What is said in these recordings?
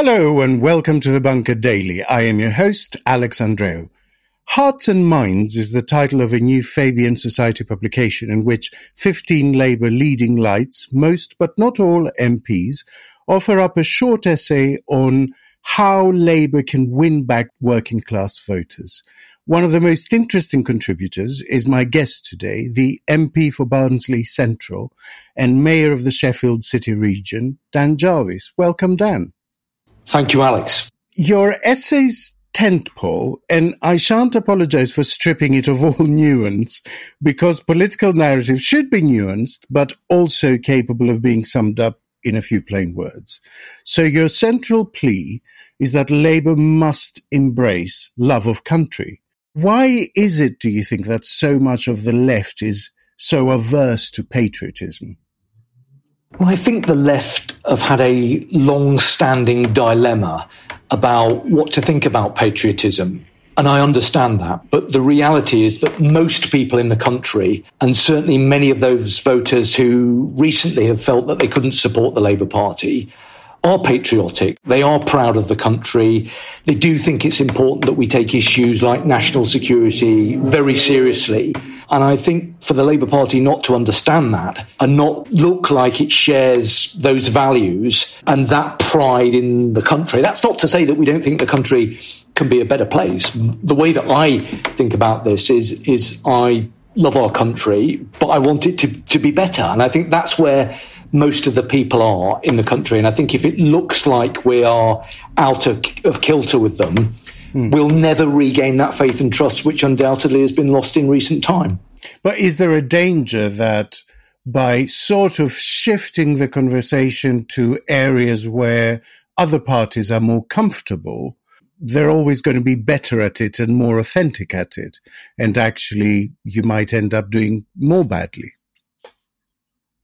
Hello and welcome to the Bunker Daily. I am your host, Alex Andreou. Hearts and Minds is the title of a new Fabian Society publication in which 15 Labour leading lights, most but not all MPs, offer up a short essay on how Labour can win back working class voters. One of the most interesting contributors is my guest today, the MP for Barnsley Central and Mayor of the Sheffield City region, Dan Jarvis. Welcome, Dan. Thank you, Alex. Your essay's tentpole, and I shan't apologize for stripping it of all nuance, because political narrative should be nuanced, but also capable of being summed up in a few plain words. So your central plea is that Labour must embrace love of country. Why is it, do you think, that so much of the left is so averse to patriotism? Well, I think the left have had a long standing dilemma about what to think about patriotism. And I understand that. But the reality is that most people in the country, and certainly many of those voters who recently have felt that they couldn't support the Labour Party, are patriotic. They are proud of the country. They do think it's important that we take issues like national security very seriously. And I think for the Labour Party not to understand that and not look like it shares those values and that pride in the country, that's not to say that we don't think the country can be a better place. The way that I think about this is, is I love our country, but I want it to, to be better. And I think that's where most of the people are in the country. And I think if it looks like we are out of, of kilter with them, mm. we'll never regain that faith and trust, which undoubtedly has been lost in recent time. But is there a danger that by sort of shifting the conversation to areas where other parties are more comfortable, they're always going to be better at it and more authentic at it. And actually, you might end up doing more badly.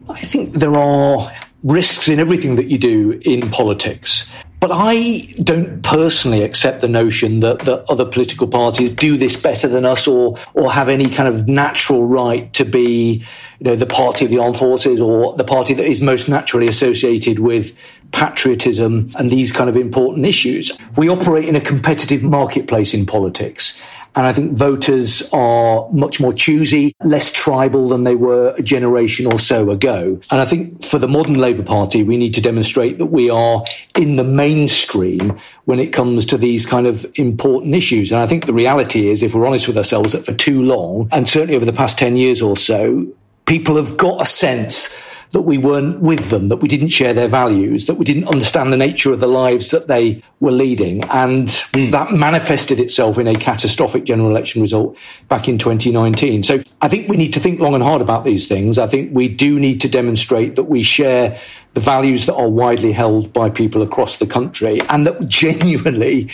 I think there are risks in everything that you do in politics. But I don't personally accept the notion that, that other political parties do this better than us or, or have any kind of natural right to be, you know, the party of the armed forces or the party that is most naturally associated with patriotism and these kind of important issues. We operate in a competitive marketplace in politics. And I think voters are much more choosy, less tribal than they were a generation or so ago. And I think for the modern Labour Party, we need to demonstrate that we are in the mainstream when it comes to these kind of important issues. And I think the reality is, if we're honest with ourselves, that for too long, and certainly over the past 10 years or so, people have got a sense that we weren't with them, that we didn't share their values, that we didn't understand the nature of the lives that they were leading. And mm. that manifested itself in a catastrophic general election result back in 2019. So I think we need to think long and hard about these things. I think we do need to demonstrate that we share the values that are widely held by people across the country and that genuinely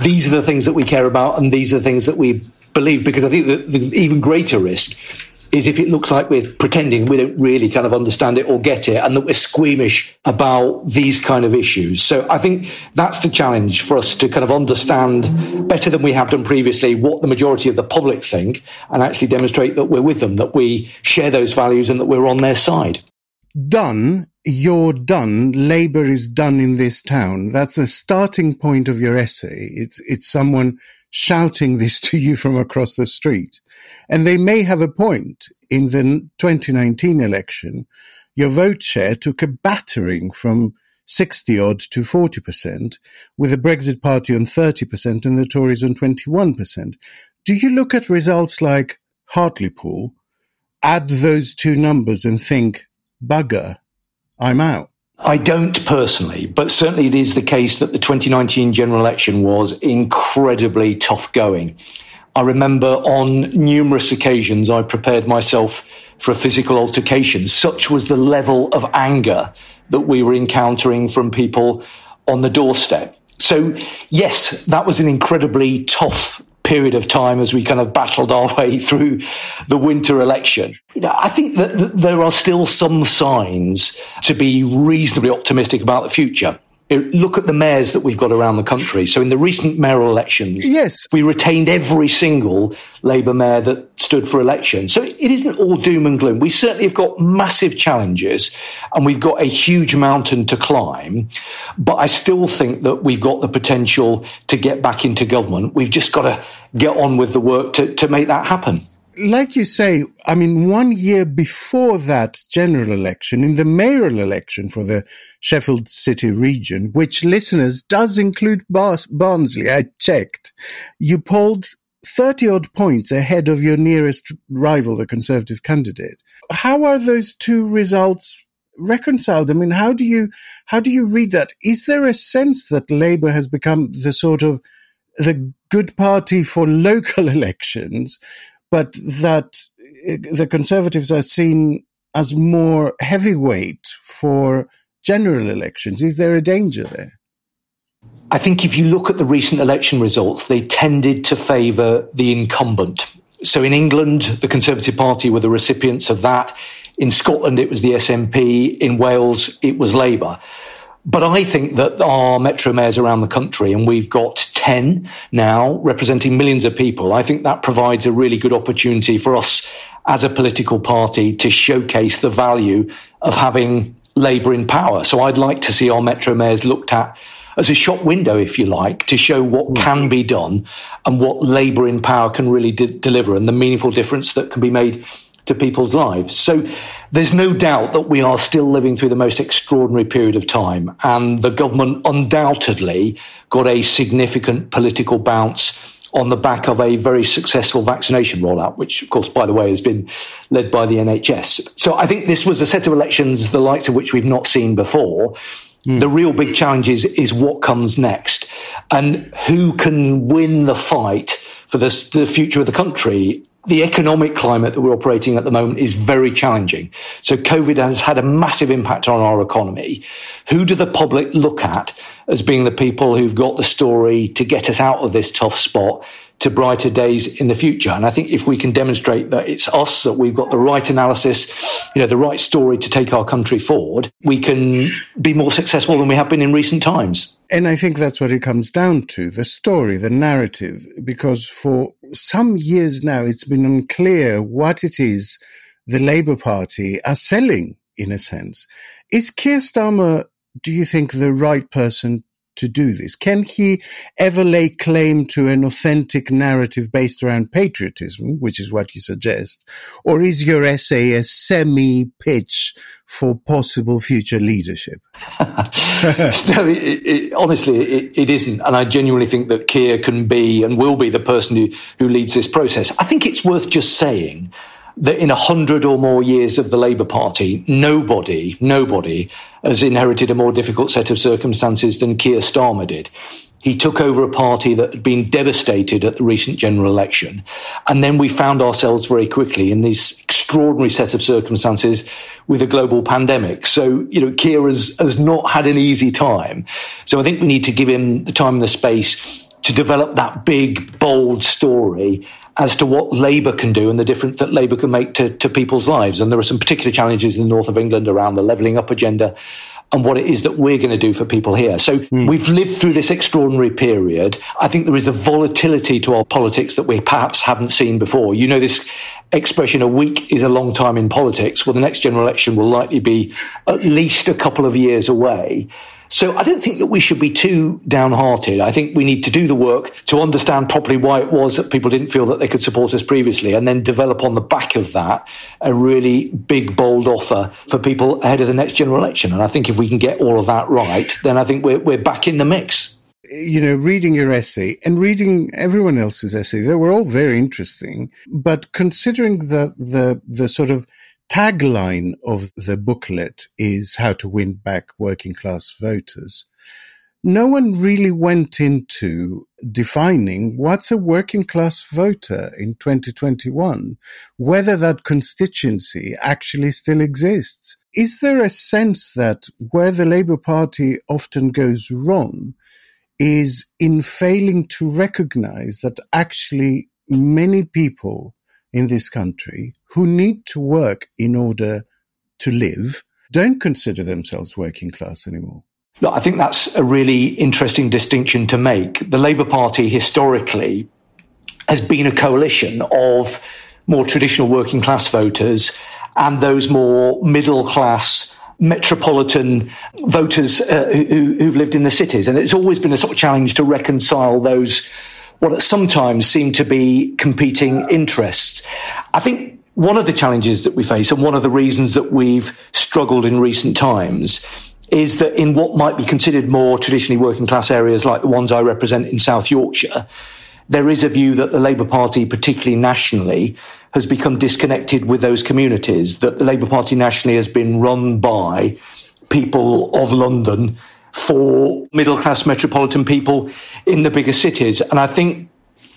these are the things that we care about and these are the things that we believe because I think that the even greater risk is if it looks like we're pretending we don't really kind of understand it or get it and that we're squeamish about these kind of issues. So I think that's the challenge for us to kind of understand better than we have done previously what the majority of the public think and actually demonstrate that we're with them, that we share those values and that we're on their side. Done, you're done. Labour is done in this town. That's the starting point of your essay. It's, it's someone shouting this to you from across the street. And they may have a point. In the 2019 election, your vote share took a battering from 60 odd to 40%, with the Brexit Party on 30% and the Tories on 21%. Do you look at results like Hartlepool, add those two numbers and think, bugger, I'm out? I don't personally, but certainly it is the case that the 2019 general election was incredibly tough going. I remember on numerous occasions I prepared myself for a physical altercation. Such was the level of anger that we were encountering from people on the doorstep. So, yes, that was an incredibly tough period of time as we kind of battled our way through the winter election. You know, I think that, that there are still some signs to be reasonably optimistic about the future look at the mayors that we've got around the country. So in the recent mayoral elections, yes, we retained every single Labour mayor that stood for election. So it isn't all doom and gloom. We certainly have got massive challenges and we've got a huge mountain to climb. But I still think that we've got the potential to get back into government. We've just got to get on with the work to, to make that happen like you say, I mean, one year before that general election, in the mayoral election for the Sheffield City region, which listeners does include Barnsley, I checked, you polled 30 odd points ahead of your nearest rival, the Conservative candidate. How are those two results reconciled? I mean, how do you, how do you read that? Is there a sense that Labour has become the sort of the good party for local elections, but that eh, the Conservatives are seen as more heavyweight for general elections. Is there a danger there? I think if you look at the recent election results, they tended to favour the incumbent. So in England, the Conservative Party were the recipients of that. In Scotland, it was the SNP. In Wales, it was Labour. But I think that our metro mayors around the country, and we've got 10 now representing millions of people, I think that provides a really good opportunity for us as a political party to showcase the value of having Labour in power. So I'd like to see our metro mayors looked at as a shop window, if you like, to show what mm. can be done and what Labour in power can really de- deliver and the meaningful difference that can be made to people's lives. So there's no doubt that we are still living through the most extraordinary period of time. And the government undoubtedly got a significant political bounce on the back of a very successful vaccination rollout, which, of course, by the way, has been led by the NHS. So I think this was a set of elections, the likes of which we've not seen before. Mm. The real big challenge is, is what comes next and who can win the fight for the, the future of the country the economic climate that we're operating at the moment is very challenging. So COVID has had a massive impact on our economy. Who do the public look at as being the people who've got the story to get us out of this tough spot to brighter days in the future? And I think if we can demonstrate that it's us, that we've got the right analysis, you know, the right story to take our country forward, we can be more successful than we have been in recent times. And I think that's what it comes down to the story, the narrative, because for some years now, it's been unclear what it is the Labour Party are selling, in a sense. Is Keir Starmer, do you think, the right person to do this? Can he ever lay claim to an authentic narrative based around patriotism, which is what you suggest? Or is your essay a semi pitch for possible future leadership? no, it, it, honestly, it, it isn't. And I genuinely think that Keir can be and will be the person who, who leads this process. I think it's worth just saying that in a hundred or more years of the Labour Party, nobody, nobody has inherited a more difficult set of circumstances than Keir Starmer did. He took over a party that had been devastated at the recent general election. And then we found ourselves very quickly in this extraordinary set of circumstances with a global pandemic. So, you know, Keir has, has not had an easy time. So I think we need to give him the time and the space to develop that big, bold story as to what Labour can do and the difference that Labour can make to, to people's lives. And there are some particular challenges in the north of England around the levelling up agenda and what it is that we're going to do for people here. So mm. we've lived through this extraordinary period. I think there is a volatility to our politics that we perhaps haven't seen before. You know, this expression, a week is a long time in politics. Well, the next general election will likely be at least a couple of years away. So I don't think that we should be too downhearted. I think we need to do the work to understand properly why it was that people didn't feel that they could support us previously and then develop on the back of that a really big, bold offer for people ahead of the next general election. And I think if we can get all of that right, then I think we're, we're back in the mix you know, reading your essay and reading everyone else's essay, they were all very interesting. But considering the the the sort of tagline of the booklet is how to win back working class voters. No one really went into defining what's a working class voter in 2021, whether that constituency actually still exists. Is there a sense that where the Labour Party often goes wrong is in failing to recognize that actually many people in this country who need to work in order to live don't consider themselves working class anymore. Look, I think that's a really interesting distinction to make. The Labour Party historically has been a coalition of more traditional working class voters and those more middle class metropolitan voters uh, who, who've lived in the cities. And it's always been a sort of challenge to reconcile those, what sometimes seem to be competing interests. I think one of the challenges that we face and one of the reasons that we've struggled in recent times is that in what might be considered more traditionally working class areas like the ones I represent in South Yorkshire, there is a view that the Labour Party, particularly nationally, has become disconnected with those communities, that the Labour Party nationally has been run by people of London for middle class metropolitan people in the bigger cities. And I think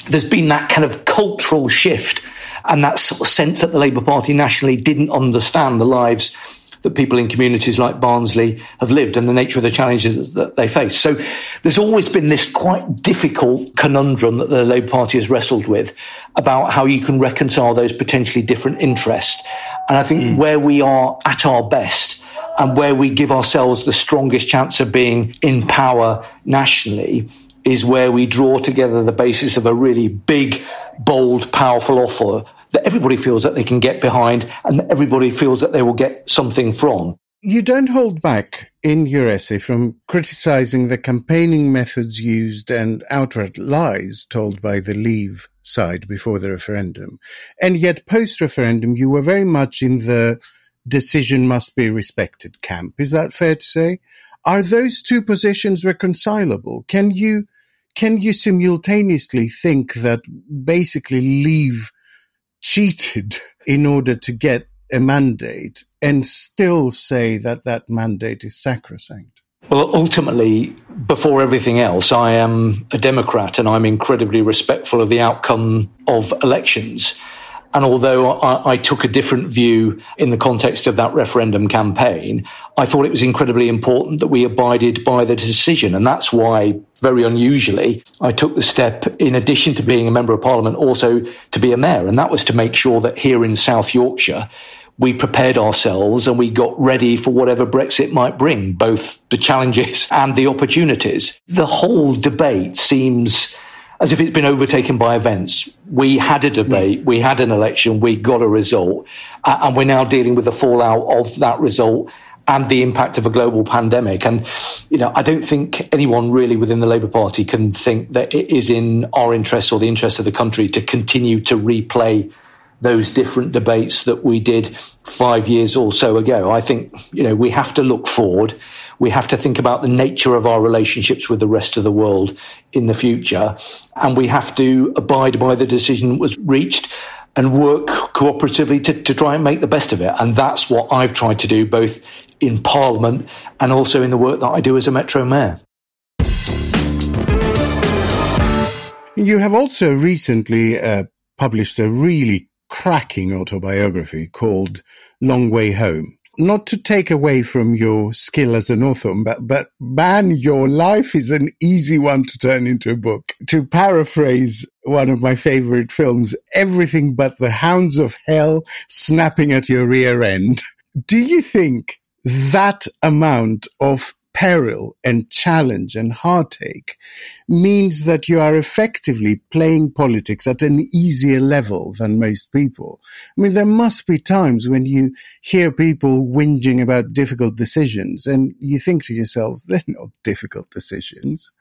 there's been that kind of cultural shift and that sort of sense that the Labour Party nationally didn't understand the lives that people in communities like Barnsley have lived and the nature of the challenges that they face. So there's always been this quite difficult conundrum that the Labour Party has wrestled with about how you can reconcile those potentially different interests. And I think mm. where we are at our best and where we give ourselves the strongest chance of being in power nationally is where we draw together the basis of a really big, bold, powerful offer that everybody feels that they can get behind and everybody feels that they will get something from. You don't hold back in your essay from criticizing the campaigning methods used and outright lies told by the Leave side before the referendum. And yet, post referendum, you were very much in the decision must be respected camp. Is that fair to say? Are those two positions reconcilable? Can you can you simultaneously think that basically leave cheated in order to get a mandate and still say that that mandate is sacrosanct? Well, ultimately, before everything else, I am a Democrat and I'm incredibly respectful of the outcome of elections. And although I, I, took a different view in the context of that referendum campaign, I thought it was incredibly important that we abided by the decision. And that's why, very unusually, I took the step, in addition to being a member of parliament, also to be a mayor. And that was to make sure that here in South Yorkshire, we prepared ourselves and we got ready for whatever Brexit might bring, both the challenges and the opportunities. The whole debate seems as if it's been overtaken by events. We had a debate, we had an election, we got a result, uh, and we're now dealing with the fallout of that result and the impact of a global pandemic. And, you know, I don't think anyone really within the Labour Party can think that it is in our interest or the interest of the country to continue to replay those different debates that we did five years or so ago. I think, you know, we have to look forward. We have to think about the nature of our relationships with the rest of the world in the future. And we have to abide by the decision that was reached and work cooperatively to, to try and make the best of it. And that's what I've tried to do both in Parliament and also in the work that I do as a Metro Mayor. You have also recently uh, published a really cracking autobiography called Long Way Home. Not to take away from your skill as an author, but, but man, your life is an easy one to turn into a book. To paraphrase one of my favorite films, everything but the hounds of hell snapping at your rear end. Do you think that amount of peril and challenge and heartache means that you are effectively playing politics at an easier level than most people. I mean, there must be times when you hear people whinging about difficult decisions and you think to yourself, they're not difficult decisions.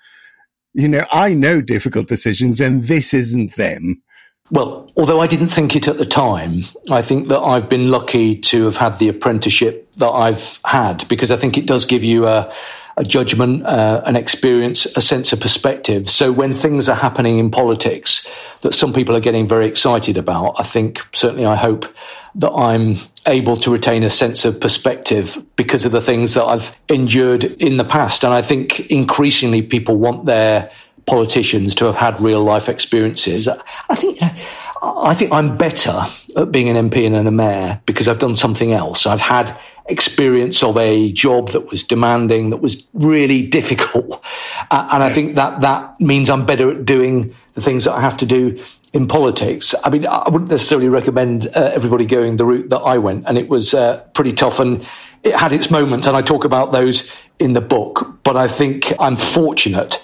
You know, I know difficult decisions and this isn't them. Well, although I didn't think it at the time, I think that I've been lucky to have had the apprenticeship that I've had because I think it does give you a, a judgment, uh, an experience, a sense of perspective. So when things are happening in politics that some people are getting very excited about, I think certainly I hope that I'm able to retain a sense of perspective because of the things that I've endured in the past. And I think increasingly people want their politicians to have had real life experiences. I think, you know, I think I'm better at being an MP and a mayor because I've done something else. I've had experience of a job that was demanding, that was really difficult. Uh, and I think that that means I'm better at doing the things that I have to do in politics. I mean, I wouldn't necessarily recommend uh, everybody going the route that I went, and it was uh, pretty tough and it had its moments. And I talk about those in the book, but I think I'm fortunate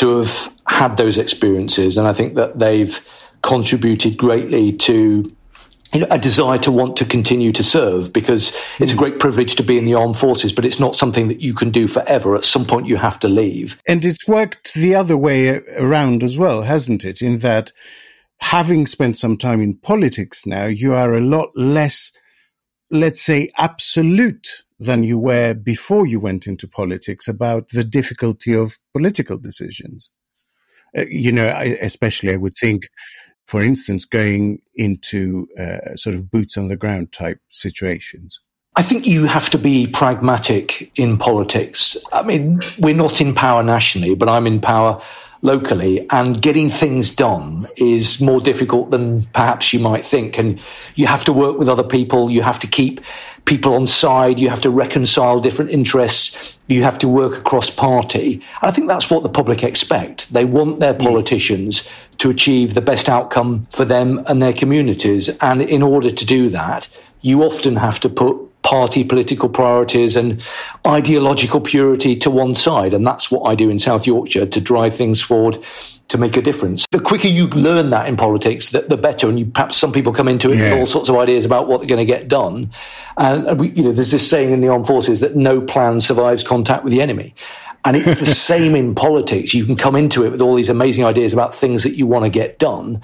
to have had those experiences, and I think that they've contributed greatly to you know, a desire to want to continue to serve because it's a great privilege to be in the armed forces, but it's not something that you can do forever. At some point, you have to leave. And it's worked the other way around as well, hasn't it? In that, having spent some time in politics now, you are a lot less, let's say, absolute than you were before you went into politics about the difficulty of political decisions. Uh, you know, I, especially I would think for instance, going into uh, sort of boots on the ground type situations? I think you have to be pragmatic in politics. I mean, we're not in power nationally, but I'm in power locally and getting things done is more difficult than perhaps you might think. And you have to work with other people. You have to keep people on side. You have to reconcile different interests. You have to work across party. And I think that's what the public expect. They want their hmm. politicians to achieve the best outcome for them and their communities. And in order to do that, you often have to put party political priorities and ideological purity to one side. And that's what I do in South Yorkshire to drive things forward to make a difference. The quicker you learn that in politics, the, the better. And you, perhaps some people come into it yeah. with all sorts of ideas about what they're going to get done. And we, you know, there's this saying in the armed forces that no plan survives contact with the enemy. And it's the same in politics. You can come into it with all these amazing ideas about things that you want to get done.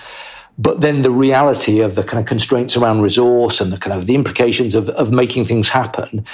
But then the reality of the kind of constraints around resource and the kind of the implications of, of making things happen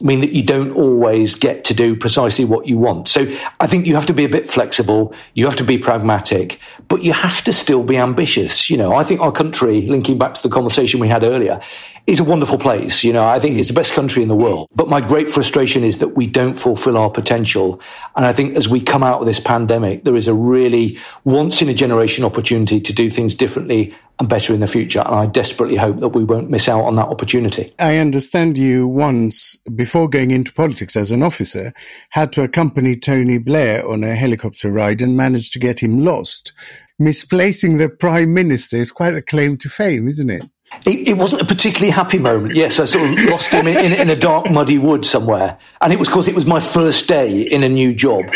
mean that you don't always get to do precisely what you want. So I think you have to be a bit flexible. You have to be pragmatic, but you have to still be ambitious. You know, I think our country, linking back to the conversation we had earlier, is a wonderful place. You know, I think it's the best country in the world. But my great frustration is that we don't fulfill our potential. And I think as we come out of this pandemic, there is a really once in a generation opportunity to do things differently and better in the future. And I desperately hope that we won't miss out on that opportunity. I understand you once, before going into politics as an officer, had to accompany Tony Blair on a helicopter ride and managed to get him lost. Misplacing the prime minister is quite a claim to fame, isn't it? It, it, wasn't a particularly happy moment. Yes, I sort of lost him in, in, in, a dark, muddy wood somewhere. And it was because it was my first day in a new job.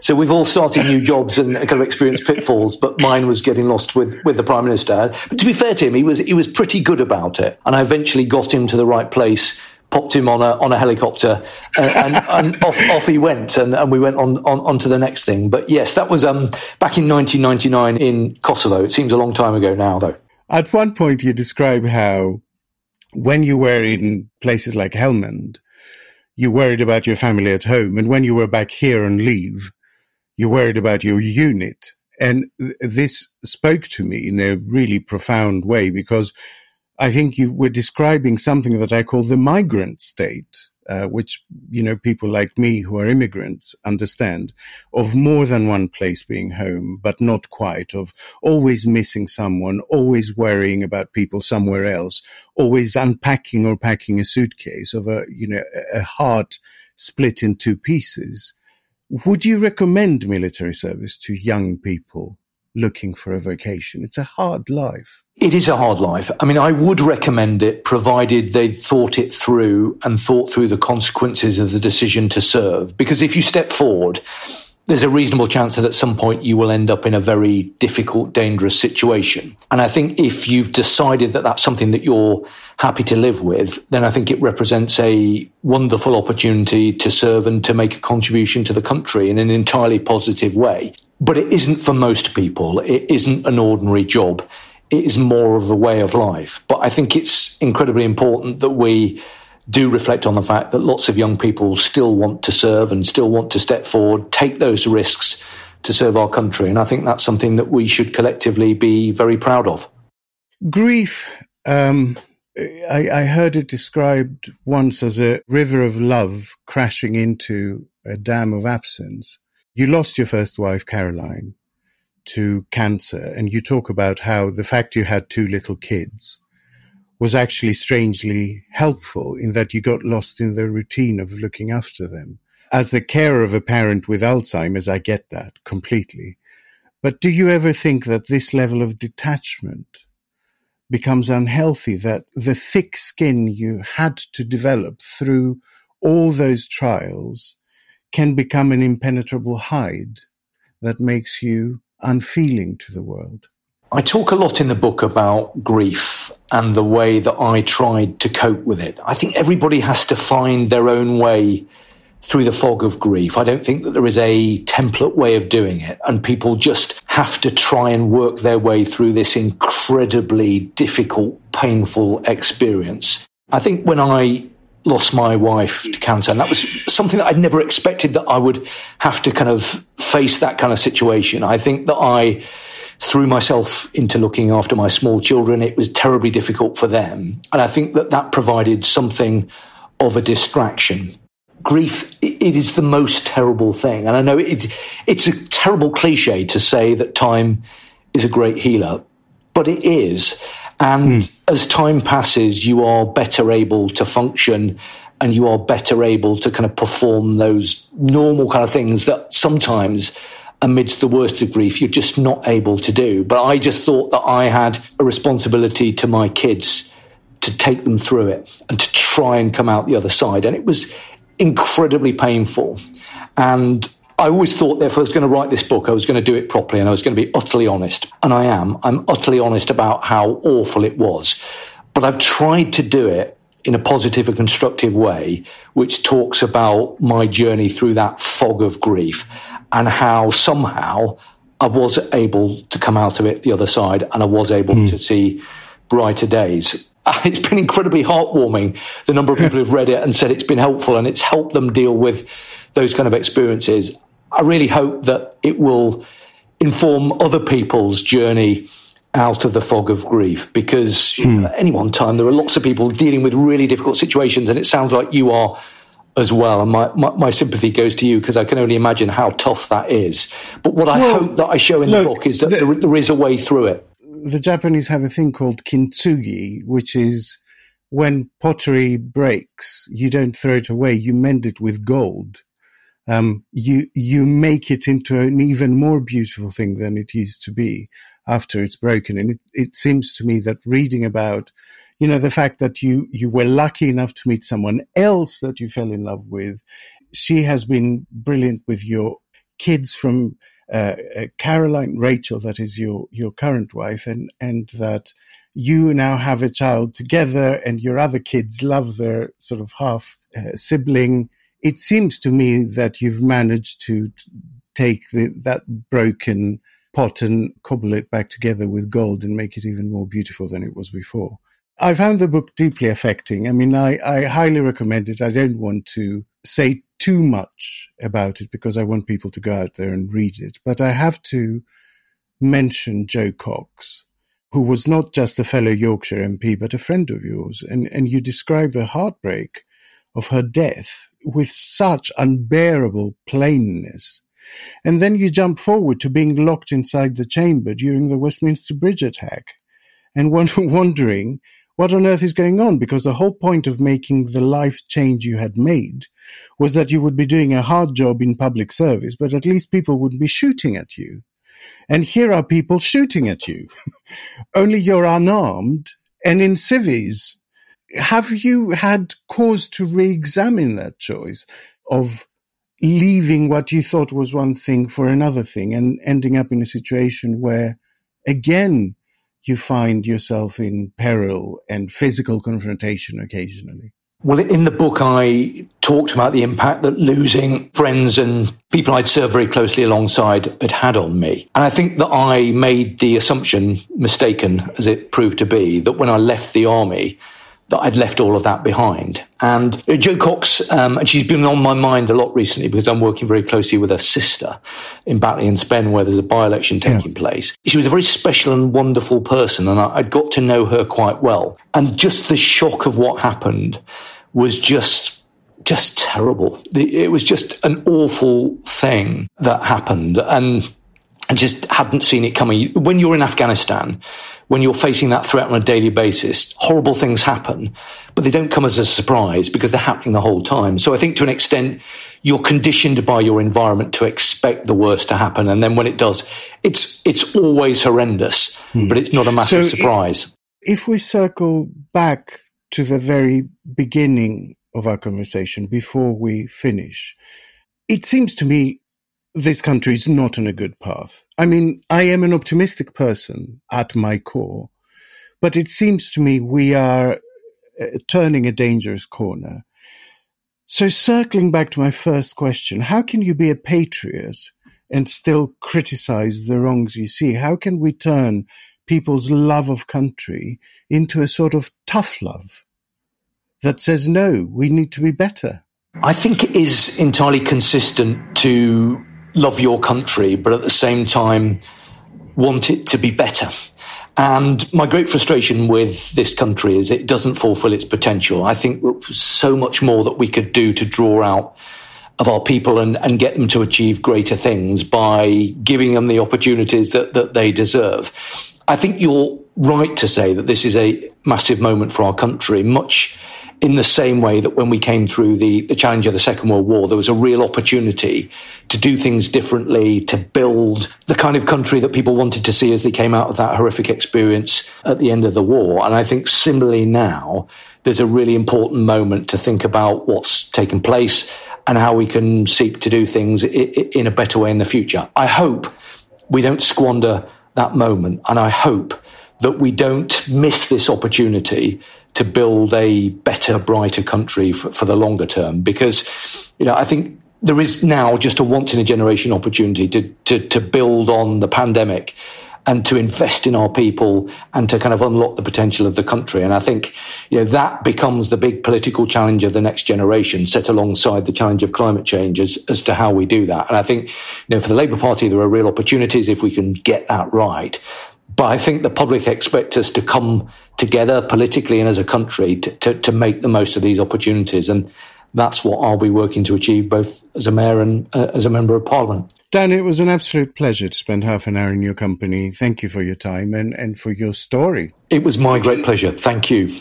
So we've all started new jobs and kind of experienced pitfalls, but mine was getting lost with, with the Prime Minister. But to be fair to him, he was, he was pretty good about it. And I eventually got him to the right place popped him on a on a helicopter, uh, and, and off, off he went, and, and we went on, on on to the next thing. But yes, that was um, back in 1999 in Kosovo. It seems a long time ago now, though. At one point, you describe how when you were in places like Helmand, you worried about your family at home. And when you were back here on leave, you worried about your unit. And th- this spoke to me in a really profound way because I think you were describing something that I call the migrant state uh, which you know people like me who are immigrants understand, of more than one place being home, but not quite. Of always missing someone, always worrying about people somewhere else, always unpacking or packing a suitcase of a you know a heart split in two pieces. Would you recommend military service to young people looking for a vocation? It's a hard life. It is a hard life. I mean, I would recommend it provided they thought it through and thought through the consequences of the decision to serve. Because if you step forward, there's a reasonable chance that at some point you will end up in a very difficult, dangerous situation. And I think if you've decided that that's something that you're happy to live with, then I think it represents a wonderful opportunity to serve and to make a contribution to the country in an entirely positive way. But it isn't for most people. It isn't an ordinary job it is more of a way of life. But I think it's incredibly important that we do reflect on the fact that lots of young people still want to serve and still want to step forward, take those risks to serve our country. And I think that's something that we should collectively be very proud of. Grief, um, I, I heard it described once as a river of love crashing into a dam of absence. You lost your first wife, Caroline to cancer, and you talk about how the fact you had two little kids was actually strangely helpful in that you got lost in the routine of looking after them. As the carer of a parent with Alzheimer's, I get that completely. But do you ever think that this level of detachment becomes unhealthy, that the thick skin you had to develop through all those trials can become an impenetrable hide that makes you unfeeling to the world. I talk a lot in the book about grief and the way that I tried to cope with it. I think everybody has to find their own way through the fog of grief. I don't think that there is a template way of doing it. And people just have to try and work their way through this incredibly difficult, painful experience. I think when I lost my wife to cancer, and that was something that I'd never expected that I would have to kind of face that kind of situation. I think that I threw myself into looking after my small children. It was terribly difficult for them. And I think that that provided something of a distraction grief it is the most terrible thing and i know it's it's a terrible cliche to say that time is a great healer but it is and mm. as time passes you are better able to function and you are better able to kind of perform those normal kind of things that sometimes amidst the worst of grief you're just not able to do but i just thought that i had a responsibility to my kids to take them through it and to try and come out the other side and it was incredibly painful. And I always thought that if I was going to write this book, I was going to do it properly and I was going to be utterly honest. And I am. I'm utterly honest about how awful it was. But I've tried to do it in a positive and constructive way, which talks about my journey through that fog of grief and how somehow I was able to come out of it the other side and I was able mm. to see brighter days. it's been incredibly heartwarming the number of people who've read it and said it's been helpful and it's helped them deal with those kind of experiences. I really hope that it will inform other people's journey out of the fog of grief because hmm. at any one time there are lots of people dealing with really difficult situations and it sounds like you are as well. And my, my, my sympathy goes to you because I can only imagine how tough that is. But what I hope that I show in look, the book is that the, there, there is a way through it the Japanese have a thing called kintsugi, which is when pottery breaks, you don't throw it away, you mend it with gold. Um, you you make it into an even more beautiful thing than it used to be after it's broken. And it, it seems to me that reading about, you know, the fact that you you were lucky enough to meet someone else that you fell in love with, she has been brilliant with your kids from uh, uh, Caroline Rachel, that is your your current wife, and and that you now have a child together, and your other kids love their sort of half uh, sibling. It seems to me that you've managed to take the, that broken pot and cobble it back together with gold and make it even more beautiful than it was before. I found the book deeply affecting. I mean, I, I highly recommend it. I don't want to say too much about it because I want people to go out there and read it. But I have to mention Jo Cox, who was not just a fellow Yorkshire MP, but a friend of yours. And, and you describe the heartbreak of her death with such unbearable plainness. And then you jump forward to being locked inside the chamber during the Westminster Bridge attack and wondering what on earth is going on? Because the whole point of making the life change you had made was that you would be doing a hard job in public service, but at least people wouldn't be shooting at you. And here are people shooting at you. Only you're unarmed and in civies. Have you had cause to re-examine that choice of leaving what you thought was one thing for another thing and ending up in a situation where again you find yourself in peril and physical confrontation occasionally? Well, in the book, I talked about the impact that losing friends and people I'd served very closely alongside had had on me. And I think that I made the assumption, mistaken as it proved to be, that when I left the army, that I'd left all of that behind. And uh, Jo Cox, um, and she's been on my mind a lot recently because I'm working very closely with her sister in Batley and Spen, where there's a by-election taking yeah. place. She was a very special and wonderful person, and I, I'd got to know her quite well. And just the shock of what happened was just just terrible. It was just an awful thing that happened. And I just hadn't seen it coming. When you're in Afghanistan, when you're facing that threat on a daily basis, horrible things happen, but they don't come as a surprise because they're happening the whole time. So I think to an extent, you're conditioned by your environment to expect the worst to happen. And then when it does, it's, it's always horrendous, hmm. but it's not a massive so surprise. If we circle back to the very beginning of our conversation before we finish, it seems to me this country is not on a good path. I mean, I am an optimistic person at my core, but it seems to me we are uh, turning a dangerous corner. So, circling back to my first question, how can you be a patriot and still criticize the wrongs you see? How can we turn people's love of country into a sort of tough love that says, no, we need to be better? I think it is entirely consistent to love your country, but at the same time, want it to be better. And my great frustration with this country is it doesn't fulfill its potential. I think so much more that we could do to draw out of our people and, and get them to achieve greater things by giving them the opportunities that, that they deserve. I think you're right to say that this is a massive moment for our country, much in the same way that when we came through the, the challenge of the Second World War, there was a real opportunity to do things differently, to build the kind of country that people wanted to see as they came out of that horrific experience at the end of the war. And I think similarly now, there's a really important moment to think about what's taken place and how we can seek to do things in a better way in the future. I hope we don't squander that moment. And I hope that we don't miss this opportunity to build a better, brighter country for, for the longer term. Because, you know, I think there is now just a once in a generation opportunity to, to, to build on the pandemic and to invest in our people and to kind of unlock the potential of the country. And I think, you know, that becomes the big political challenge of the next generation, set alongside the challenge of climate change as, as to how we do that. And I think, you know, for the Labour Party, there are real opportunities if we can get that right. But I think the public expect us to come together politically and as a country to, to, to, make the most of these opportunities. And that's what I'll be working to achieve both as a mayor and uh, as a member of parliament. Dan, it was an absolute pleasure to spend half an hour in your company. Thank you for your time and, and for your story. It was my great pleasure. Thank you.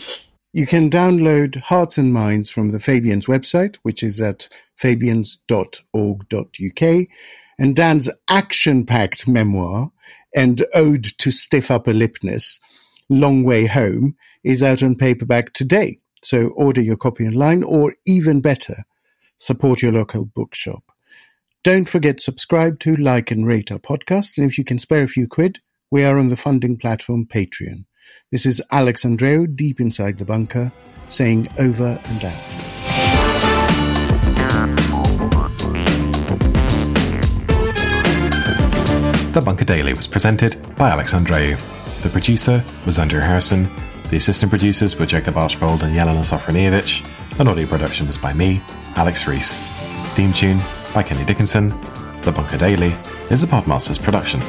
You can download Hearts and Minds from the Fabians website, which is at fabians.org.uk, and Dan's action packed memoir and ode to stiff upper lipness, Long Way Home, is out on paperback today. So order your copy online, or even better, support your local bookshop. Don't forget subscribe to, like, and rate our podcast. And if you can spare a few quid, we are on the funding platform Patreon. This is Alex Andreou, deep inside the bunker, saying over and out. The Bunker Daily was presented by Alex Andreou. The producer was Andrew Harrison. The assistant producers were Jacob Archbold and Jelena Sofronijevic. And audio production was by me, Alex Rees. Theme tune by Kenny Dickinson. The Bunker Daily is a Podmasters production.